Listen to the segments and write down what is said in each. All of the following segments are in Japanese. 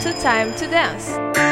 To Time to Dance.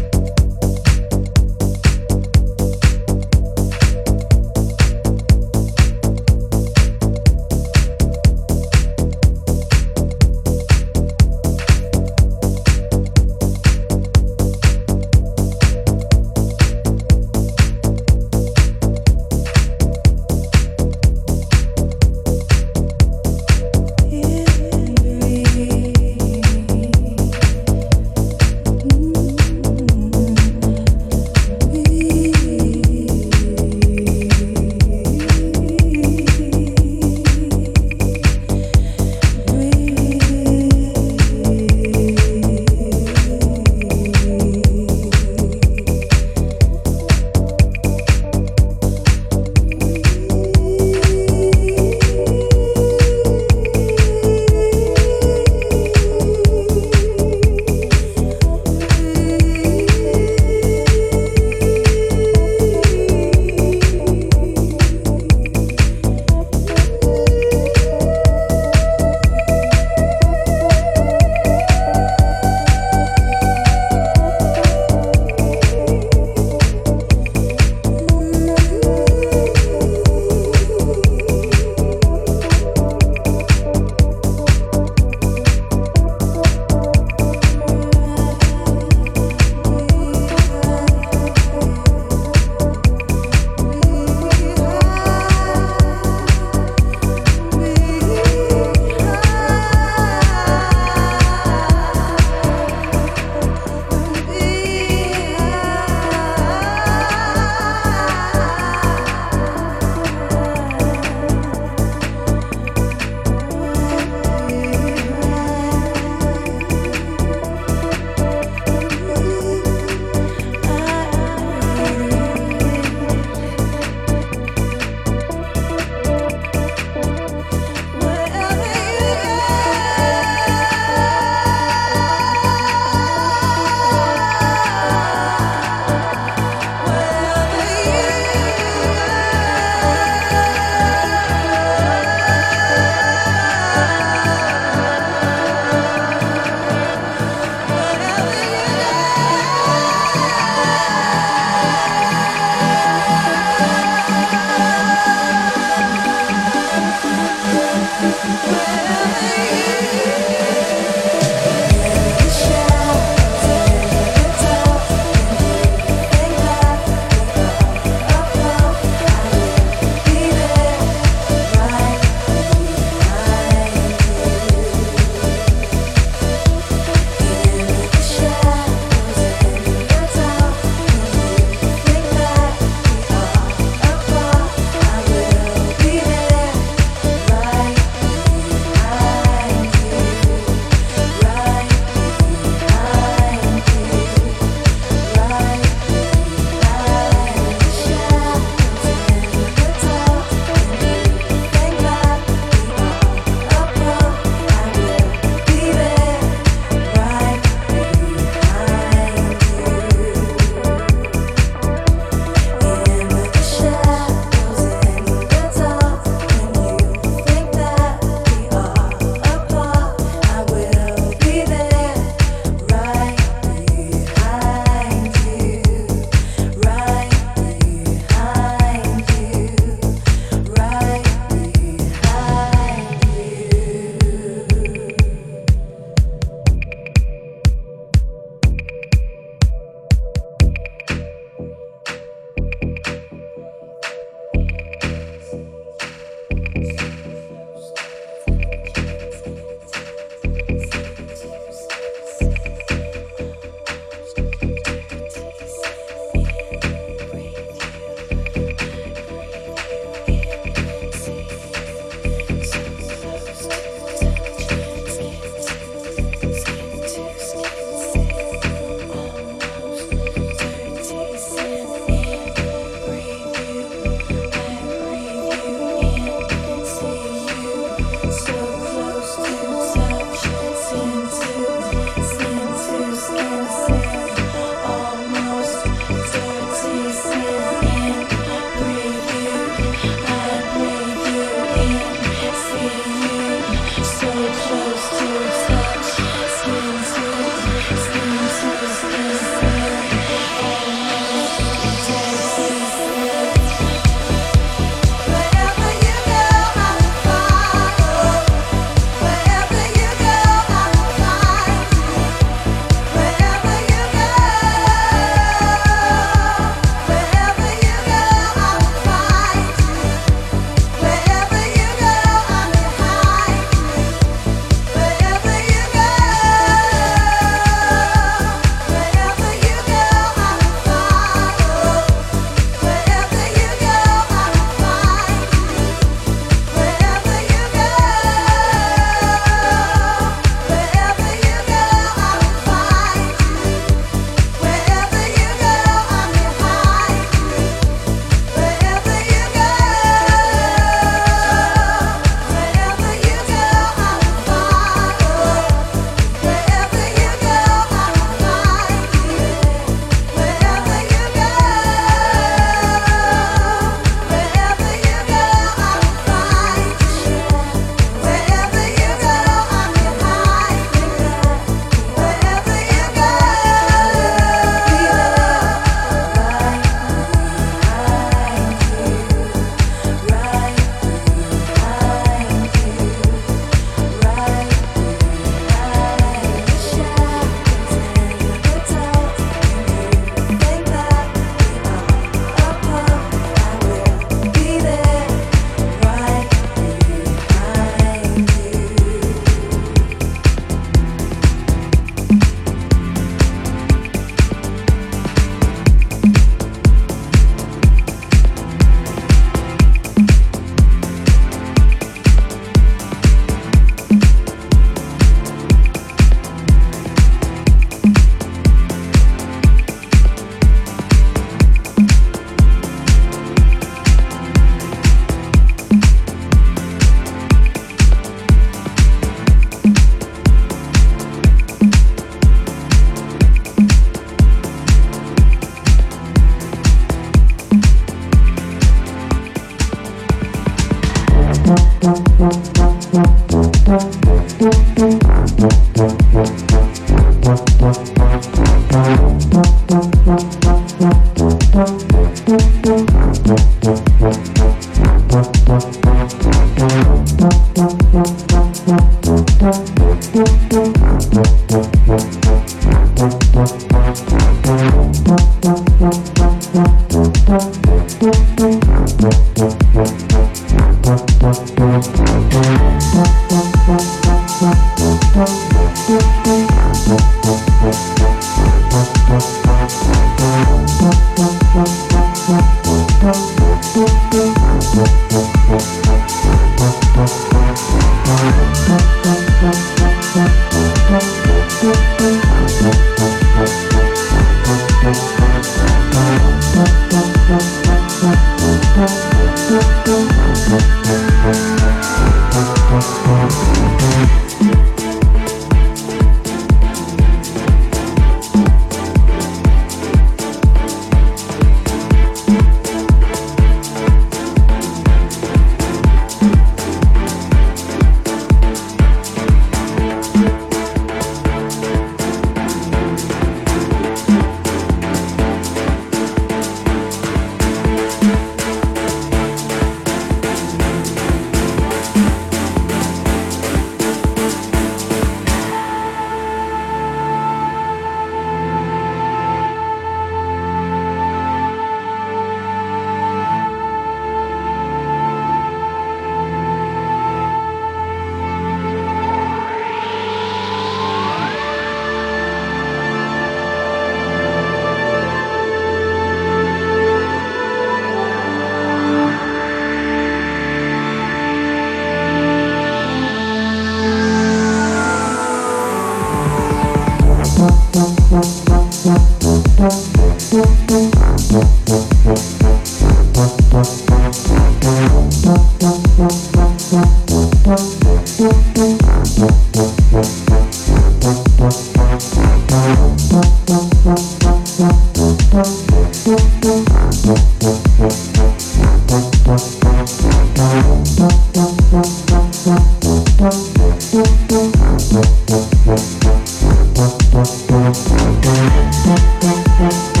Thank